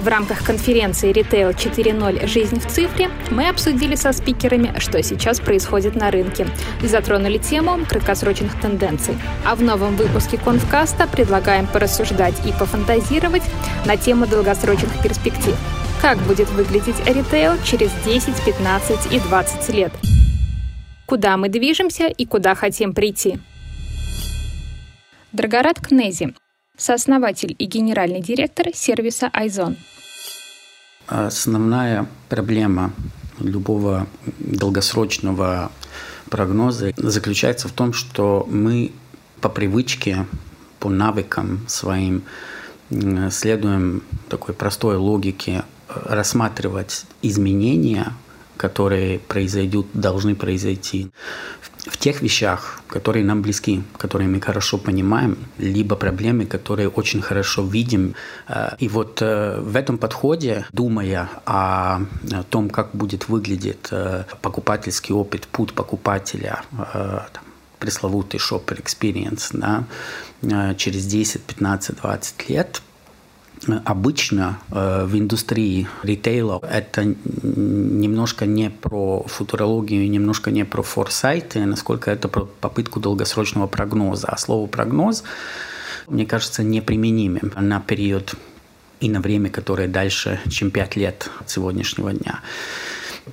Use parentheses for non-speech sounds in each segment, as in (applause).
В рамках конференции Retail 4.0. Жизнь в цифре мы обсудили со спикерами, что сейчас происходит на рынке и затронули тему краткосрочных тенденций. А в новом выпуске Конфкаста предлагаем порассуждать и пофантазировать на тему долгосрочных перспектив. Как будет выглядеть ритейл через 10, 15 и 20 лет? Куда мы движемся и куда хотим прийти? Драгорат Кнези, сооснователь и генеральный директор сервиса Айзон. Основная проблема любого долгосрочного прогноза заключается в том, что мы по привычке, по навыкам своим следуем такой простой логике рассматривать изменения, которые произойдут, должны произойти в тех вещах, которые нам близки, которые мы хорошо понимаем, либо проблемы, которые очень хорошо видим. Э, и вот э, в этом подходе, думая о том, как будет выглядеть э, покупательский опыт, путь покупателя, пресловутый shopper experience, да, через 10, 15, 20 лет, обычно э, в индустрии ритейла это немножко не про футурологию, немножко не про форсайты, насколько это про попытку долгосрочного прогноза. А слово прогноз, мне кажется, неприменимым на период и на время, которое дальше, чем 5 лет от сегодняшнего дня.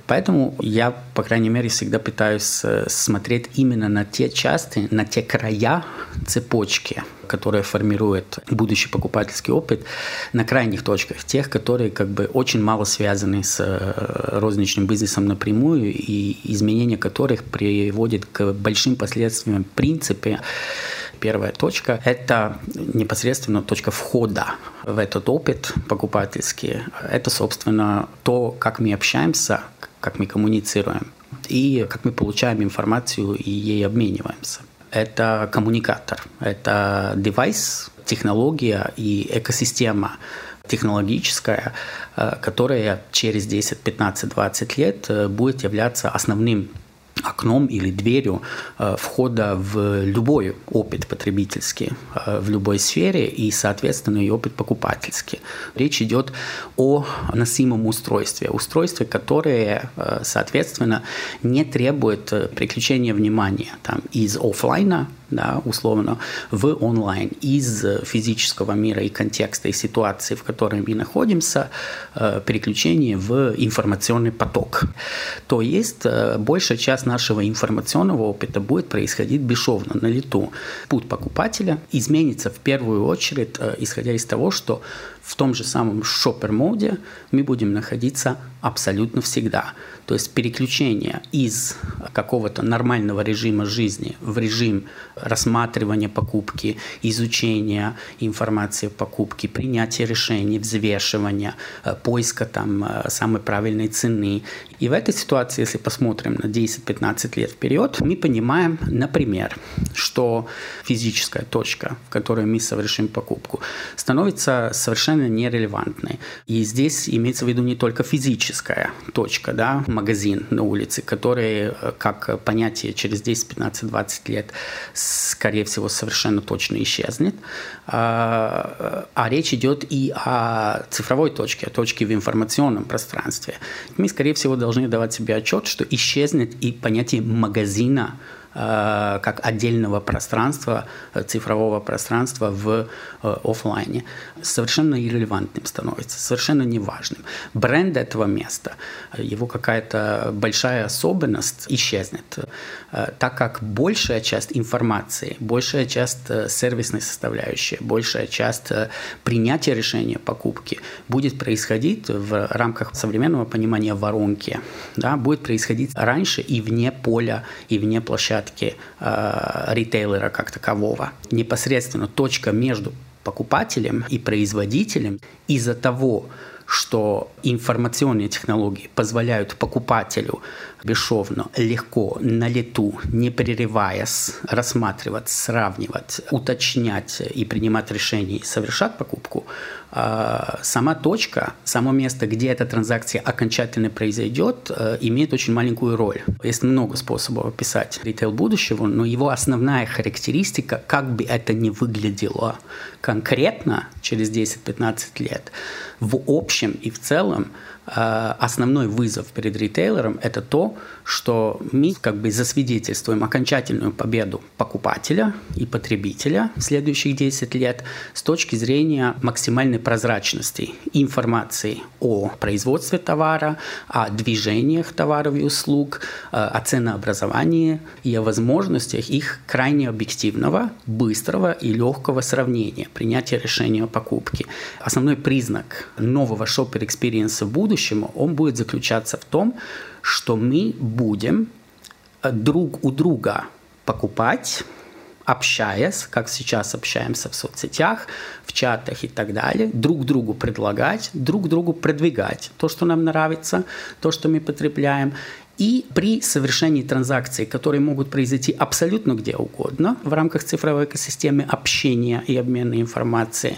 Поэтому я, по крайней мере, всегда пытаюсь э, смотреть именно на те части, на те края цепочки, которые формируют будущий покупательский опыт, на крайних точках, тех, которые как бы очень мало связаны с э, розничным бизнесом напрямую и изменение которых приводит к большим последствиям в принципе Первая точка – это непосредственно точка входа в этот опыт покупательский. Это, собственно, то, как мы общаемся, как мы коммуницируем и как мы получаем информацию и ей обмениваемся. Это коммуникатор, это девайс, технология и экосистема технологическая, э, которая через 10, 15, 20 лет э, будет являться основным окном или дверью э, входа в любой опыт потребительский, э, в любой сфере и, соответственно, и опыт покупательский. Речь идет о носимом устройстве, устройстве, которое, э, соответственно, не требует приключения внимания там, из офлайна да, условно, в онлайн из физического мира и контекста и ситуации, в которой мы находимся, э, переключение в информационный поток. То есть э, большая часть нашего информационного опыта будет происходить бесшовно, на лету. Путь покупателя изменится в первую очередь, э, исходя из того, что в том же самом шопер-моде мы будем находиться абсолютно всегда. То есть переключение из какого-то нормального режима жизни в режим рассматривания покупки, изучения информации о покупке, принятия решений, взвешивания, э, поиска там э, самой правильной цены. И в этой ситуации, если посмотрим на 10-15 лет вперед, мы понимаем, например, что физическая точка, в которой мы совершим покупку, становится совершенно нерелевантной. И здесь имеется в виду не только физическая точка, да, магазин на улице, который э, как понятие через 10, 15, 20 лет, скорее всего, совершенно точно исчезнет. А, а речь идет и о цифровой точке, о точке в информационном пространстве. Мы, скорее всего, должны давать себе отчет, что исчезнет и понятие магазина как отдельного пространства, э, цифрового пространства в э, офлайне, совершенно иррелевантным становится, совершенно неважным. Бренд этого места, его какая-то большая особенность исчезнет, так как большая часть информации, большая часть сервисной составляющей, большая часть принятия решения покупки будет происходить в рамках современного понимания воронки, да, будет происходить раньше и вне поля, и вне площадки площадки э, ритейлера как такового. Непосредственно точка между покупателем и производителем из-за того, что информационные технологии позволяют покупателю бесшовно, легко, на лету, не прерываясь, рассматривать, сравнивать, уточнять и принимать решения и совершать покупку, сама точка, само место, где эта транзакция окончательно произойдет, э, имеет очень маленькую роль. Есть много способов описать ритейл будущего, но его основная характеристика, как бы это ни выглядело конкретно через 10-15 лет, в общем и в целом основной вызов перед ритейлером – это то, что мы как бы засвидетельствуем окончательную победу покупателя и потребителя в следующих 10 лет с точки зрения максимальной прозрачности информации о производстве товара, о движениях товаров и услуг, э, о ценообразовании и о возможностях их крайне объективного, быстрого и легкого сравнения, принятия решения о покупке. Основной признак нового shopper experience а в будущем будущему, он будет заключаться в том, что мы будем э, друг у друга покупать, общаясь, как сейчас общаемся в соцсетях, в чатах и так далее, друг другу предлагать, друг другу продвигать то, что нам нравится, то, что мы потребляем, и при совершении транзакций, которые могут произойти абсолютно где угодно в рамках цифровой экосистемы общения и обмена информацией,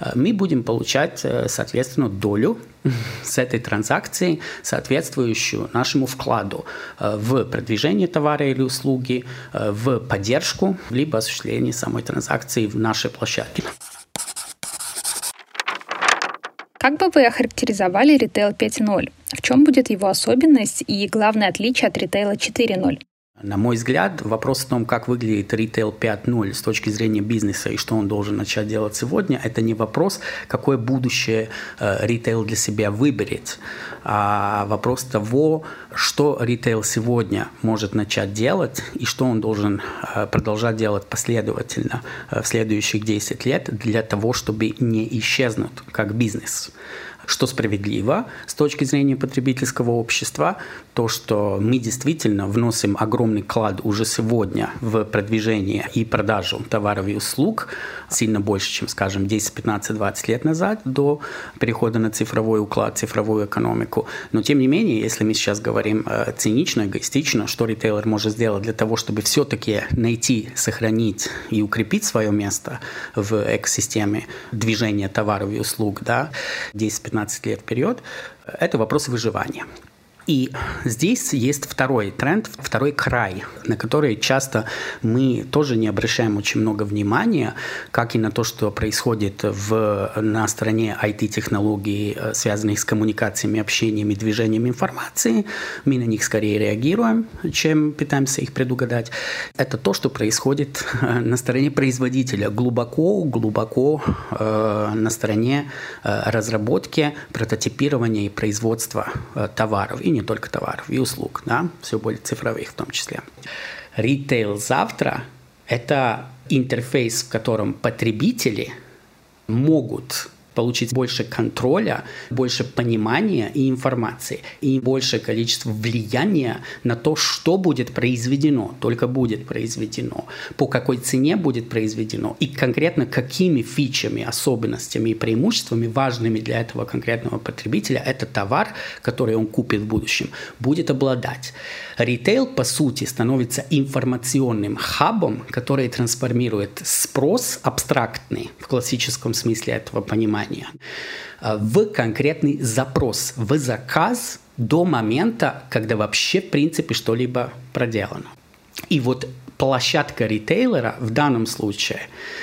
э, мы будем получать, э, соответственно, долю (laughs) с этой транзакции, соответствующую нашему вкладу э, в продвижение товара или услуги, в поддержку, либо осуществление самой транзакции в нашей площадке. Как бы вы охарактеризовали ритейл 5.0? В чем будет его особенность и главное отличие от ритейла 4.0? На мой взгляд, вопрос в том, как выглядит ритейл 5.0 с точки зрения бизнеса и что он должен начать делать сегодня, это не вопрос, какое будущее э, ритейл для себя выберет, а вопрос того, что ритейл сегодня может начать делать и что он должен э, продолжать делать последовательно э, в следующих 10 лет для того, чтобы не исчезнуть как бизнес. Что справедливо с точки зрения потребительского общества, то, что мы действительно вносим огромный клад уже сегодня в продвижение и продажу товаров и услуг, сильно больше, чем, скажем, 10, 15, 20 лет назад до перехода на цифровой уклад, цифровую экономику. Но, тем не менее, если мы сейчас говорим э, цинично, эгоистично, что ритейлер может сделать для того, чтобы все-таки найти, сохранить и укрепить свое место в экосистеме движения товаров и услуг, да, 10-15 лет вперед, это вопрос выживания. И здесь есть второй тренд, второй край, на который часто мы тоже не обращаем очень много внимания, как и на то, что происходит в, на стороне IT-технологий, э, связанных с коммуникациями, общением и движением информации. Мы на них скорее реагируем, чем пытаемся их предугадать. Это то, что происходит э, на стороне производителя, глубоко, глубоко э, на стороне э, разработки, прототипирования и производства э, товаров. И не только товаров, и услуг, да, все более цифровых в том числе. Ритейл завтра – это интерфейс, в котором потребители могут получить больше контроля, больше понимания и информации, и большее количество влияния на то, что будет произведено, только будет произведено, по какой цене будет произведено, и конкретно какими фичами, особенностями и преимуществами, важными для этого конкретного потребителя, этот товар, который он купит в будущем, будет обладать. Ритейл, по сути, становится информационным хабом, который трансформирует спрос абстрактный в классическом смысле этого понимания э, в конкретный запрос, в заказ до момента, когда вообще, в принципе, что-либо проделано. И вот площадка ритейлера в данном случае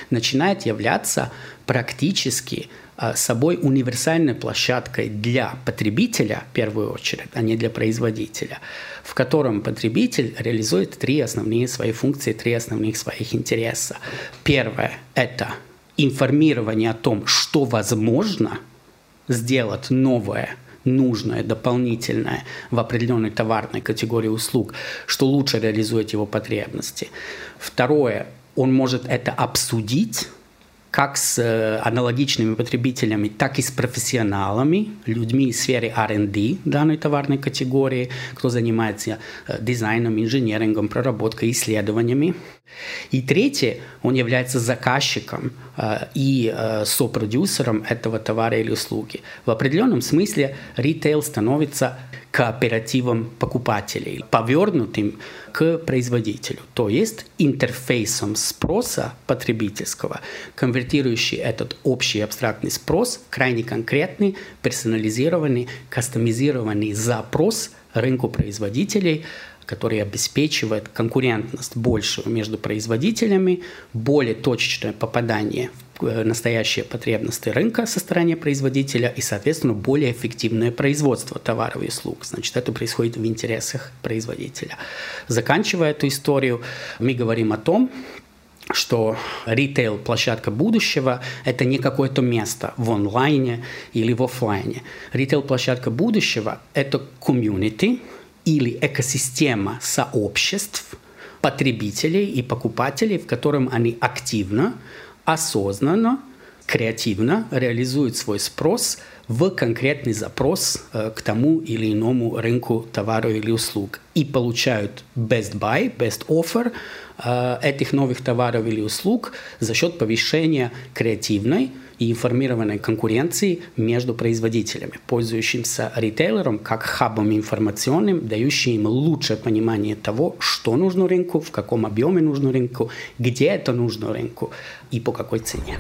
начинает являться практически а, собой универсальной площадкой для потребителя, в первую очередь, а не для производителя, в котором потребитель реализует три основные свои функции, три основных своих интереса. Первое – это информирование о том, что возможно сделать новое – нужное, дополнительное в определенной товарной категории услуг, что лучше реализует его потребности. Второе, он может это обсудить как с э, аналогичными потребителями, так и с профессионалами, людьми из сферы R&D данной товарной категории, кто занимается э, дизайном, инженерингом, проработкой, исследованиями. И третье, он является заказчиком э, и сопродюсером этого товара или услуги. В определенном смысле ритейл становится кооперативом покупателей, повернутым к производителю, то есть интерфейсом спроса потребительского, конвертирующий этот общий абстрактный спрос в крайне конкретный, персонализированный, кастомизированный запрос рынку производителей, который обеспечивает конкурентность большую между производителями, более точечное попадание э, настоящие потребности рынка со стороны производителя и, соответственно, более эффективное производство товаров и услуг. Значит, это происходит в интересах производителя. Заканчивая эту историю, мы говорим о том, что ритейл площадка будущего – это не какое-то место в онлайне или в офлайне. Ритейл площадка будущего – это комьюнити или экосистема сообществ потребителей и покупателей, в котором они активно, осознанно, креативно реализуют свой спрос в конкретный запрос э, к тому или иному рынку товара или услуг и получают best buy, best offer э, этих новых товаров или услуг за счет повышения креативной и информированной конкуренции между производителями, пользующимся ритейлером как хабом информационным, дающим им лучшее понимание того, что нужно рынку, в каком объеме нужно рынку, где это нужно рынку и по какой цене.